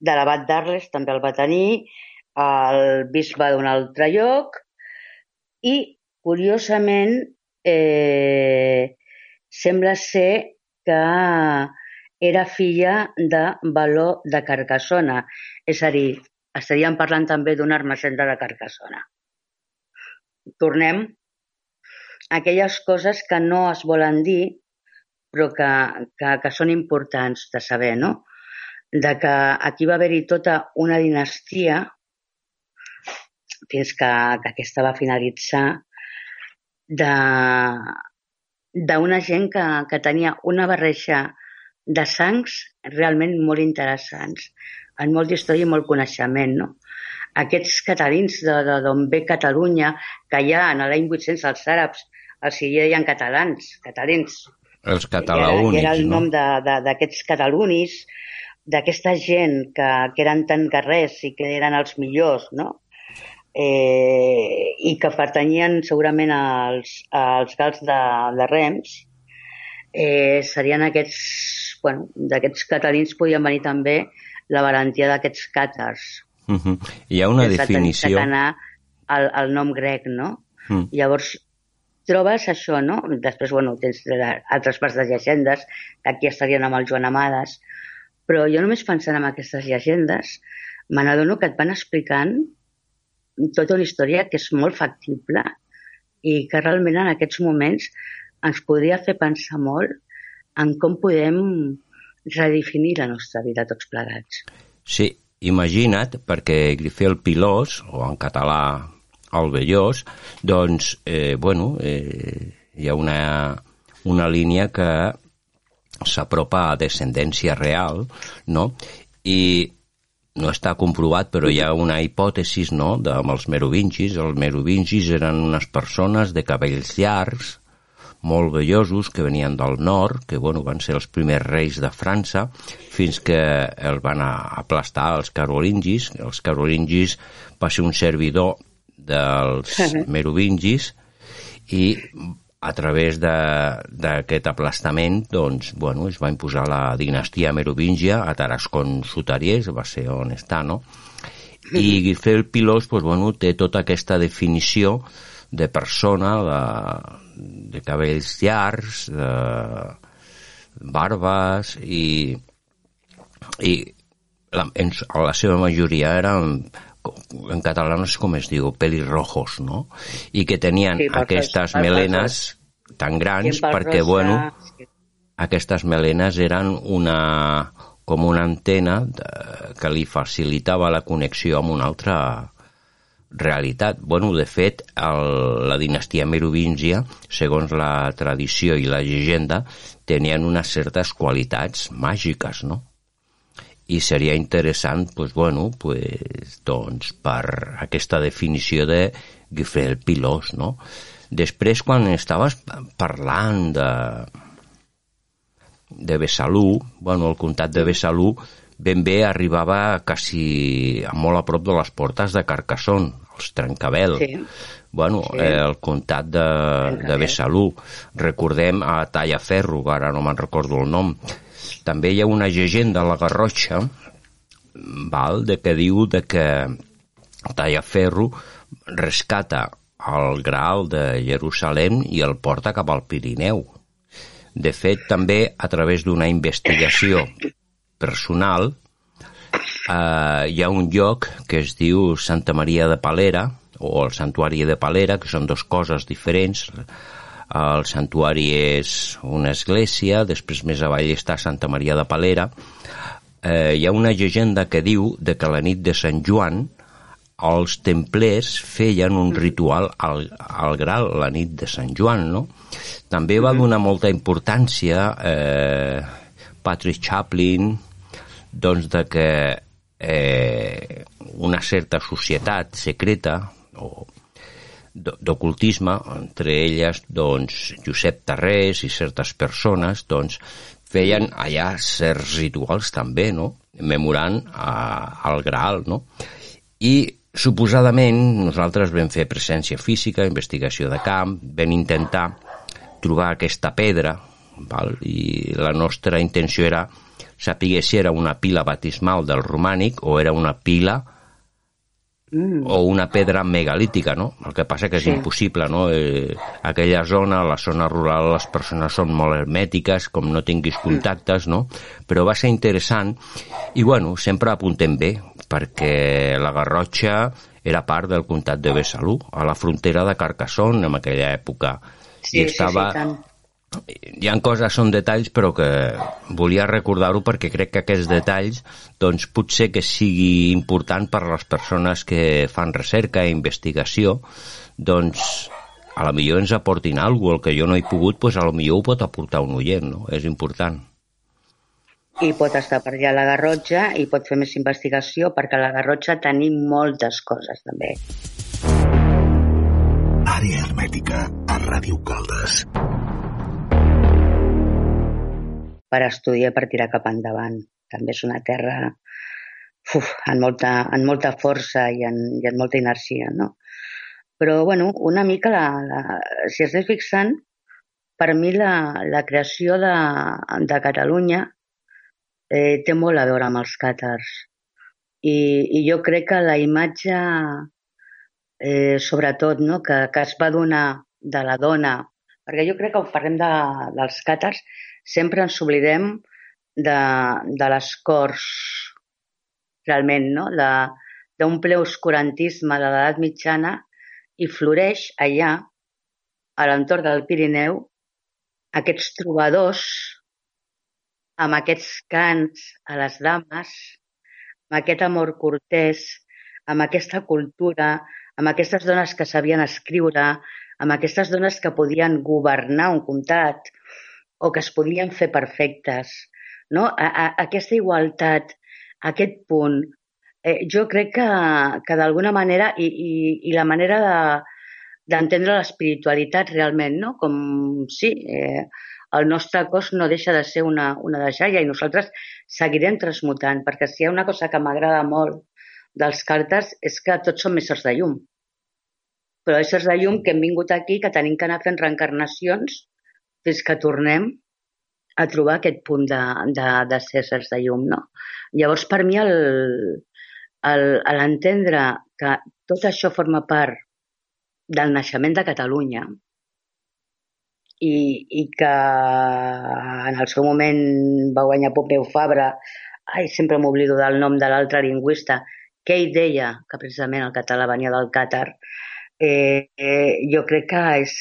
de l'abat d'Arles també el va tenir, el bisbe d'un altre lloc, i, curiosament, eh, sembla ser que era filla de Baló de Carcassona, és a dir, estaríem parlant també d'una armacenda de Carcassona. Tornem aquelles coses que no es volen dir, però que, que, que són importants de saber, no? De que aquí va haver-hi tota una dinastia fins que, que aquesta va finalitzar d'una gent que, que tenia una barreja de sangs realment molt interessants, amb molta història i molt coneixement, no? Aquests catalins d'on ve Catalunya, que ja en l'any 800 els àrabs els hi deien catalans, catalins. Els catalaunis, era, era el nom no? d'aquests catalunis, d'aquesta gent que, que eren tan guerrers i que eren els millors, no? eh, i que pertanyien segurament als, als gals de, de Rems, eh, serien aquests, bueno, d'aquests catalins podien venir també la valentia d'aquests càtars. Uh -huh. Hi ha una definició... anar al, al nom grec, no? -huh. Llavors, trobes això, no? Després, bueno, tens altres parts de llegendes, aquí estarien amb el Joan Amades, però jo només pensant en aquestes llegendes, me n'adono que et van explicant tota una història que és molt factible i que realment en aquests moments ens podria fer pensar molt en com podem redefinir la nostra vida tots plegats. Sí, imagina't, perquè Grifé el Pilós, o en català el Vellós, doncs, eh, bueno, eh, hi ha una, una línia que s'apropa a descendència real, no? I no està comprovat, però hi ha una hipòtesi no, de, amb els merovingis. Els merovingis eren unes persones de cabells llargs, molt bellosos, que venien del nord, que bueno, van ser els primers reis de França, fins que els van aplastar els carolingis. Els carolingis va ser un servidor dels merovingis i a través d'aquest aplastament doncs, bueno, es va imposar la dinastia merovingia a Tarascon Sutariés, va ser on està, no? I fer el pilós doncs, bueno, té tota aquesta definició de persona, de, de cabells llargs, de barbes i, i la, en, la seva majoria eren en català no sé com es diu, pelirrojos, no? I que tenien sí, aquestes melenes tan grans perquè, bueno, aquestes melenes eren una, com una antena de, que li facilitava la connexió amb una altra realitat. Bueno, de fet, el, la dinastia merovíngia, segons la tradició i la llegenda, tenien unes certes qualitats màgiques, no? i seria interessant pues, bueno, pues, doncs, per aquesta definició de Guifré Pilós, no? Després, quan estaves parlant de, de Besalú, bueno, el comtat de Besalú ben bé arribava quasi molt a prop de les portes de Carcassonne, els Trencabel. Sí. Bueno, sí. eh, el comtat de, de Besalú. Recordem a Tallaferro, ara no me'n recordo el nom, també hi ha una llegenda a la Garrotxa val, de que diu de que Tallaferro rescata el Graal de Jerusalem i el porta cap al Pirineu. De fet, també a través d'una investigació personal eh, hi ha un lloc que es diu Santa Maria de Palera o el Santuari de Palera, que són dues coses diferents. El santuari és una església, després més avall està Santa Maria de Palera. Eh, hi ha una llegenda que diu de que la nit de Sant Joan els templers feien un ritual al, al Gral la nit de Sant Joan, no? També va donar molta importància eh, Patrick Chaplin doncs de que eh, una certa societat secreta o d'ocultisme, entre elles doncs, Josep Tarrés i certes persones doncs, feien allà certs rituals també, no? memorant a, al Graal, no? I suposadament nosaltres vam fer presència física, investigació de camp, vam intentar trobar aquesta pedra, val? i la nostra intenció era saber si era una pila batismal del romànic o era una pila mm. o una pedra megalítica, no? El que passa que és sí. impossible, no? Eh, aquella zona, la zona rural, les persones són molt hermètiques, com no tinguis mm. contactes, no? Però va ser interessant i, bueno, sempre apuntem bé, perquè la Garrotxa era part del comtat de Besalú, a la frontera de Carcassonne en aquella època. Sí, I estava, sí, sí, tant hi han coses, són detalls, però que volia recordar-ho perquè crec que aquests detalls doncs, potser que sigui important per a les persones que fan recerca i investigació, doncs a la millor ens aportin alguna cosa, el que jo no he pogut, doncs a la millor ho pot aportar un oient, no? És important. I pot estar per allà a la Garrotxa i pot fer més investigació perquè a la Garrotxa tenim moltes coses també. Àrea hermètica a Ràdio Caldes per estudiar per tirar cap endavant. També és una terra uf, amb, molta, amb molta força i amb, i amb molta inèrcia, no? Però, bueno, una mica, la, la, si estàs fixant, per mi la, la creació de, de Catalunya eh, té molt a veure amb els càtars. I, i jo crec que la imatge, eh, sobretot, no, que, que es va donar de la dona, perquè jo crec que quan parlem de, dels càtars sempre ens oblidem de, de les cors, realment, no? d'un ple oscurantisme de l'edat mitjana i floreix allà, a l'entorn del Pirineu, aquests trobadors amb aquests cants a les dames, amb aquest amor cortès, amb aquesta cultura, amb aquestes dones que sabien escriure, amb aquestes dones que podien governar un comtat, o que es podien fer perfectes. No? A, a, aquesta igualtat, aquest punt, eh, jo crec que, que d'alguna manera, i, i, i la manera de d'entendre l'espiritualitat realment, no? Com, sí, eh, el nostre cos no deixa de ser una, una deixalla i nosaltres seguirem transmutant, perquè si hi ha una cosa que m'agrada molt dels cartes és que tots som éssers de llum. Però éssers de llum que hem vingut aquí, que tenim que anar fent reencarnacions fins que tornem a trobar aquest punt de, de, de éssers de llum. No? Llavors, per mi, l'entendre que tot això forma part del naixement de Catalunya i, i que en el seu moment va guanyar Pompeu Fabra, ai, sempre m'oblido del nom de l'altre lingüista, que ell deia que precisament el català venia del càtar, eh, eh, jo crec que és,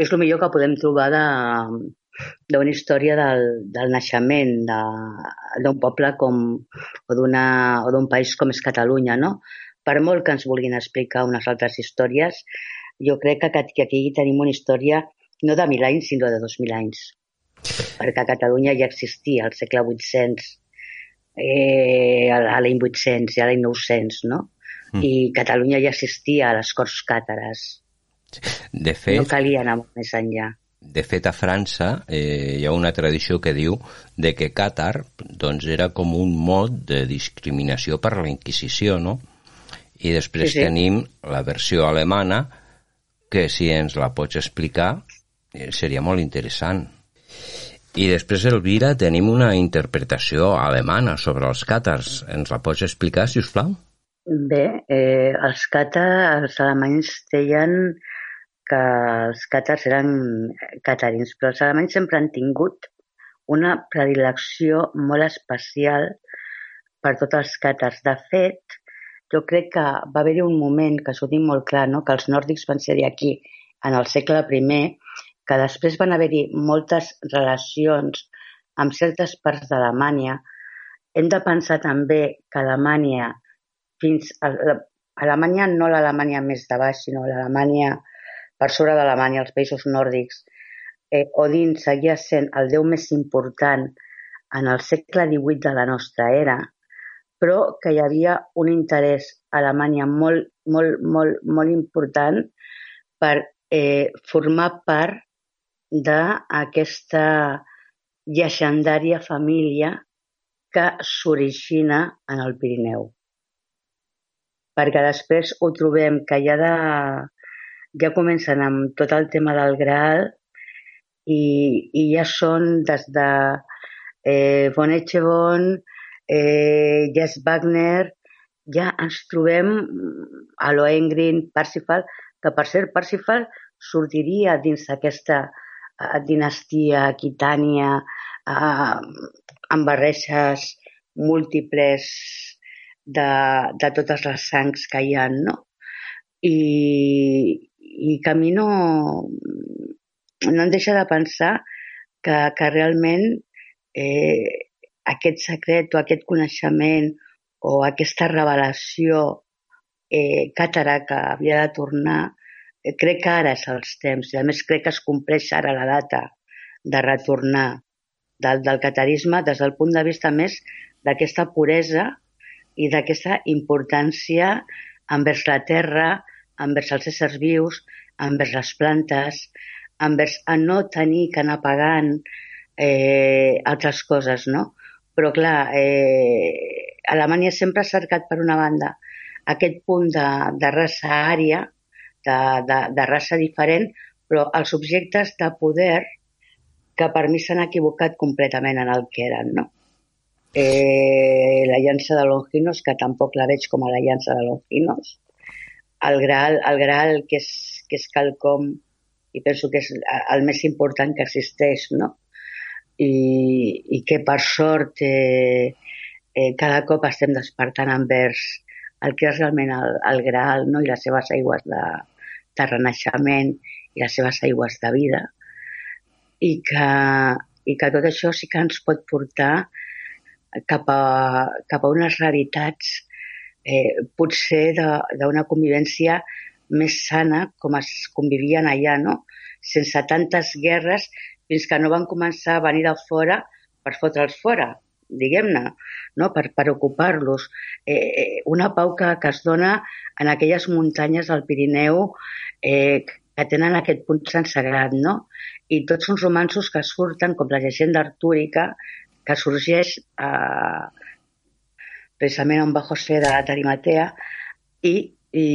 és el millor que podem trobar d'una història del, del naixement d'un poble com, o d'un país com és Catalunya, no? Per molt que ens vulguin explicar unes altres històries, jo crec que, que aquí tenim una història no de mil anys, sinó de dos mil anys. Perquè Catalunya ja existia al segle 800, eh, a l'any 800 i a l'any 900, no? Mm. I Catalunya ja existia a les Corts Càtares de fet, no calia anar molt més enllà. De fet, a França eh, hi ha una tradició que diu de que Qatar doncs, era com un mot de discriminació per la Inquisició, no? I després sí, sí. tenim la versió alemana, que si ens la pots explicar eh, seria molt interessant. I després, Elvira, tenim una interpretació alemana sobre els càtars. Ens la pots explicar, si us plau? Bé, eh, els càtars, els alemanys deien que els càtars eren catarins, però els alemanys sempre han tingut una predilecció molt especial per tots els càtars. De fet, jo crec que va haver-hi un moment que s'ho dic molt clar, no? que els nòrdics van ser aquí en el segle I, que després van haver-hi moltes relacions amb certes parts d'Alemanya. Hem de pensar també que Alemanya, fins a Alemanya, no l'Alemanya més de baix, sinó l'Alemanya per sobre d'Alemanya, els països nòrdics, eh, Odin seguia sent el déu més important en el segle XVIII de la nostra era, però que hi havia un interès a Alemanya molt, molt, molt, molt important per eh, formar part d'aquesta llegendària família que s'origina en el Pirineu. Perquè després ho trobem que ja, de, ja comencen amb tot el tema del Graal i, i ja són des de eh, Von Echebon, eh, Jess Wagner, ja ens trobem a Lohengrin, Parsifal, que per cert Parsifal sortiria dins d'aquesta eh, dinastia aquitània eh, amb barreixes múltiples de, de totes les sangs que hi ha, no? I, i que a mi no, no em deixa de pensar que, que realment eh, aquest secret o aquest coneixement o aquesta revelació eh, càtara que havia de tornar, eh, crec que ara és els temps. I a més crec que es compleix ara la data de retornar del, del catarisme des del punt de vista més d'aquesta puresa i d'aquesta importància envers la terra, envers els éssers vius, envers les plantes, envers a no tenir que anar pagant eh, altres coses, no? Però, clar, eh, Alemanya sempre ha cercat, per una banda, aquest punt de, de raça ària, de, de, de raça diferent, però els objectes de poder que per mi s'han equivocat completament en el que eren, no? Eh, la llança de Longinos, que tampoc la veig com a la llança de Longinos, el Graal, el Graal que, és, que és quelcom i penso que és el més important que existeix, no? I, i que per sort eh, eh, cada cop estem despertant envers el que és realment el, el Graal no? i les seves aigües de, de renaixement i les seves aigües de vida i que, i que tot això sí que ens pot portar cap a, cap a unes realitats eh, potser d'una convivència més sana com es convivien allà, no? sense tantes guerres fins que no van començar a venir de fora per fotre'ls fora, diguem-ne, no? per, per ocupar-los. Eh, eh, una pau que, que es dona en aquelles muntanyes del Pirineu eh, que tenen aquest punt sagrat, no? I tots uns romansos que surten, com la llegenda artúrica, que sorgeix eh, precisament on va José de Tarimatea, i i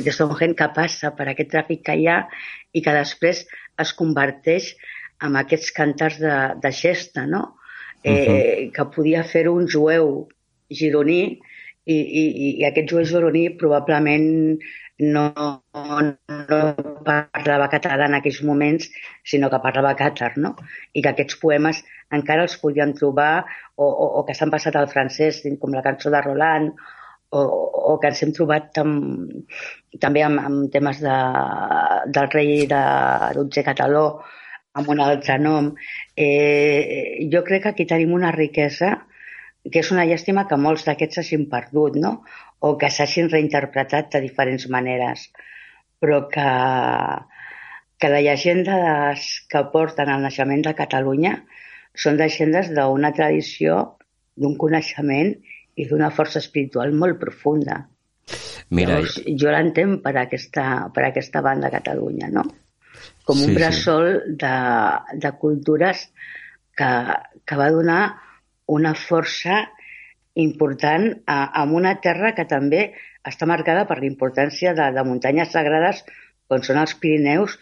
de són gent que passa per aquest tràfic que hi ha i que després es converteix en aquests cantars de, de gesta, no? Eh, uh -huh. que podia fer un jueu gironí i, i, i aquest jueu gironí probablement no, no parlava català en aquells moments, sinó que parlava càtar, no? I que aquests poemes encara els podíem trobar o, o, o que s'han passat al francès, com la cançó de Roland o, o que ens hem trobat amb, també amb, amb temes de, del rei de Dutze Cataló amb un altre nom. Eh, jo crec que aquí tenim una riquesa que és una llàstima que molts d'aquests s'hagin perdut, no? O que s'hagin reinterpretat de diferents maneres. Però que, que la llegenda que porten al naixement de Catalunya són llegendes d'una tradició, d'un coneixement i d'una força espiritual molt profunda. Mira, Llavors, jo l'entenc per, aquesta, per aquesta banda Catalunya, no? Com un sí, bressol sí. de, de cultures que, que va donar una força important a, a una terra que també està marcada per l'importància de, de muntanyes sagrades com són els Pirineus,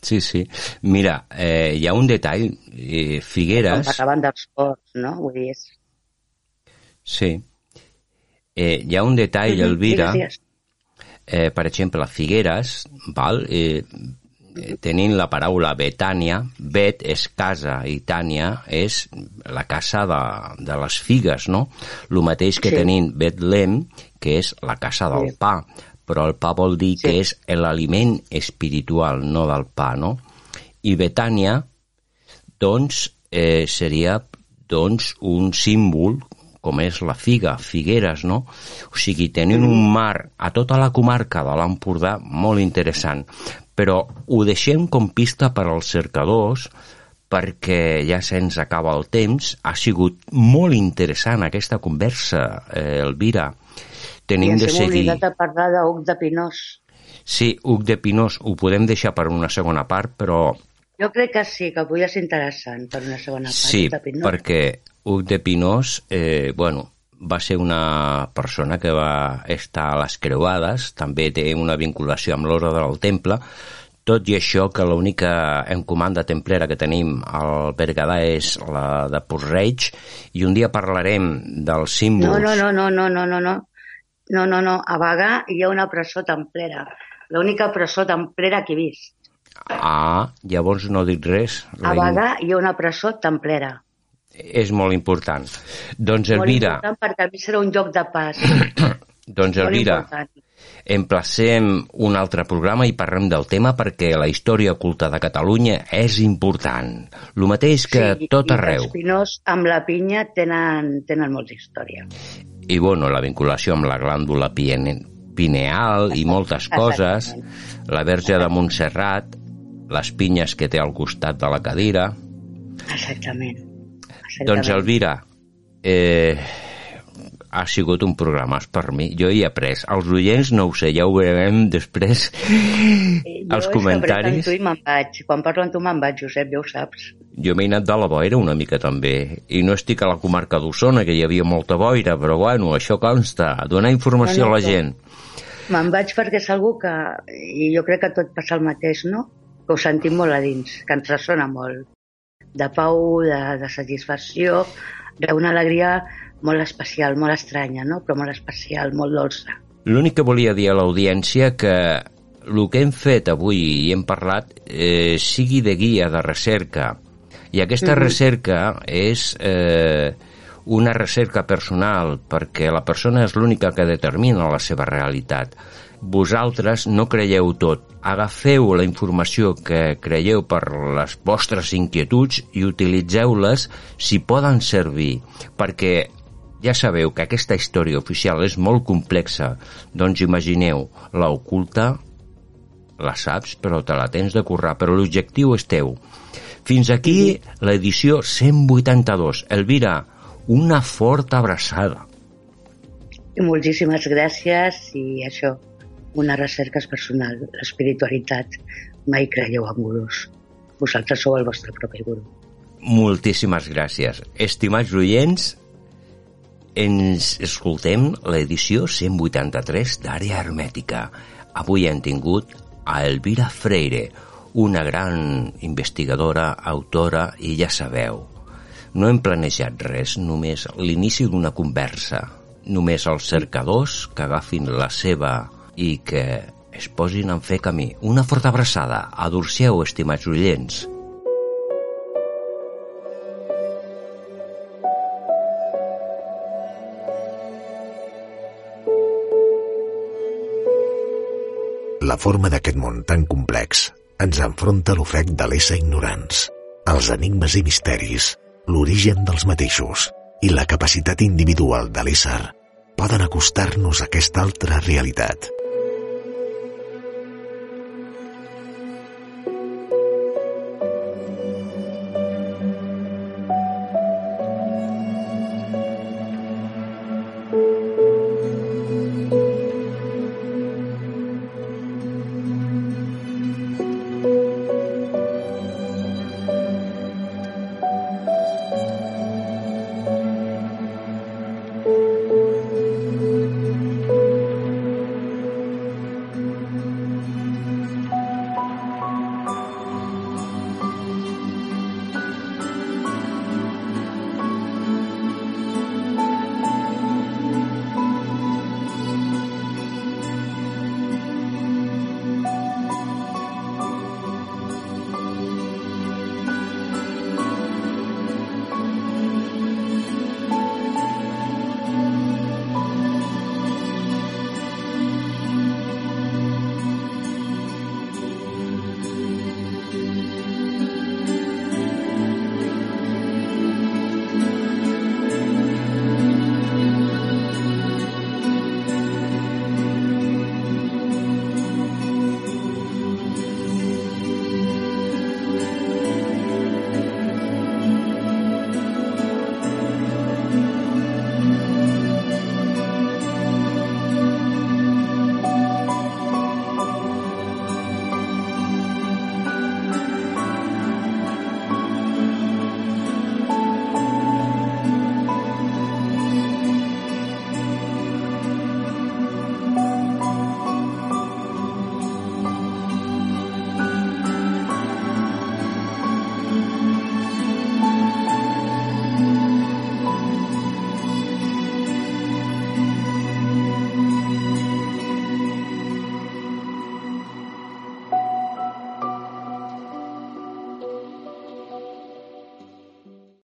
Sí, sí. Mira, eh, hi ha un detall. Eh, Figueres... Com parlaven dels ports, no? Vull dir, és... Sí. Eh, hi ha un detall, mm -hmm. Elvira. Eh, per exemple, Figueres, val? Eh, tenint la paraula Betània, Bet és casa i Tània és la casa de, de les figues, no? El mateix que sí. tenim Betlem, que és la casa del sí. pa però el pa vol dir sí. que és l'aliment espiritual, no del pa, no? I Betània, doncs, eh, seria doncs, un símbol com és la figa, Figueres, no? O sigui, tenen un mar a tota la comarca de l'Empordà molt interessant, però ho deixem com pista per als cercadors perquè ja se'ns acaba el temps. Ha sigut molt interessant aquesta conversa, eh, Elvira tenim de seguir... I oblidat de parlar d'Uc de Pinós. Sí, Uc de Pinós ho podem deixar per una segona part, però Jo crec que sí, que avui és interessant per una segona part. Sí, de Pinós. perquè Hug de Pinós, eh, bueno, va ser una persona que va estar a les creuades, també té una vinculació amb l'Ordre del Temple, tot i això que l'única encomanda templera que tenim al Berguedà és la de Puig i un dia parlarem dels símbols... No, no, no, no, no, no, no. No, no, no. A Bagà hi ha una presó templera. L'única presó templera que he vist. Ah, llavors no dic res. A Bagà hi ha una presó templera. És molt important. Doncs, Molt Elvira, important perquè a mi serà un lloc de pas. doncs, Molt Elvira, important. emplacem un altre programa i parlem del tema perquè la història oculta de Catalunya és important. El mateix que Sí, tot arreu. Els pinós amb la pinya tenen, tenen molta història. I, bueno, la vinculació amb la glàndula pineal i moltes coses, la verge de Montserrat, les pinyes que té al costat de la cadira... Exactament. Doncs, Elvira, eh, ha sigut un programa per mi. Jo hi he après. Els oients no ho sé, ja ho veurem després Eh, Jo que comentaris. i me'n vaig. Quan parlo amb tu me'n vaig, Josep, ja ho saps. Jo m'he anat de la boira una mica també, i no estic a la comarca d'Osona, que hi havia molta boira, però bueno, això consta, donar informació No, no, a la gent. Me'n vaig perquè és algú que... I jo crec que tot passa el mateix, no? Que ho sentim molt a dins, que ens ressona molt. De pau, de, de satisfacció, d'una alegria molt especial, molt estranya, no? Però molt especial, molt dolça. L'únic que volia dir a l'audiència que el que hem fet avui i hem parlat eh, sigui de guia, de recerca. I aquesta Mhm. recerca és eh, una recerca personal perquè la persona és l'única que determina la seva realitat. Vosaltres no creieu tot. Agafeu la informació que creieu per les vostres inquietuds i utilitzeu-les si poden servir, perquè ja sabeu que aquesta història oficial és molt complexa, doncs imagineu, la oculta la saps, però te la tens de currar, però l'objectiu és teu. Fins aquí l'edició 182. Elvira, una forta abraçada. I moltíssimes gràcies i això, una recerca és personal, l'espiritualitat. Mai creieu en gurus. Vosaltres sou el vostre propi guru. Moltíssimes gràcies. Estimats oients, ens escoltem l'edició 183 d'Àrea Hermètica. Avui hem tingut a Elvira Freire, una gran investigadora, autora, i ja sabeu, no hem planejat res, només l'inici d'una conversa. Només els cercadors que agafin la seva i que es posin en fer camí. Una forta abraçada. Adorcieu, estimats oients. La forma d'aquest món tan complex ens enfronta l'ofec de l'ésser ignorants, els enigmes i misteris, l'origen dels mateixos i la capacitat individual de l'ésser poden acostar-nos a aquesta altra realitat.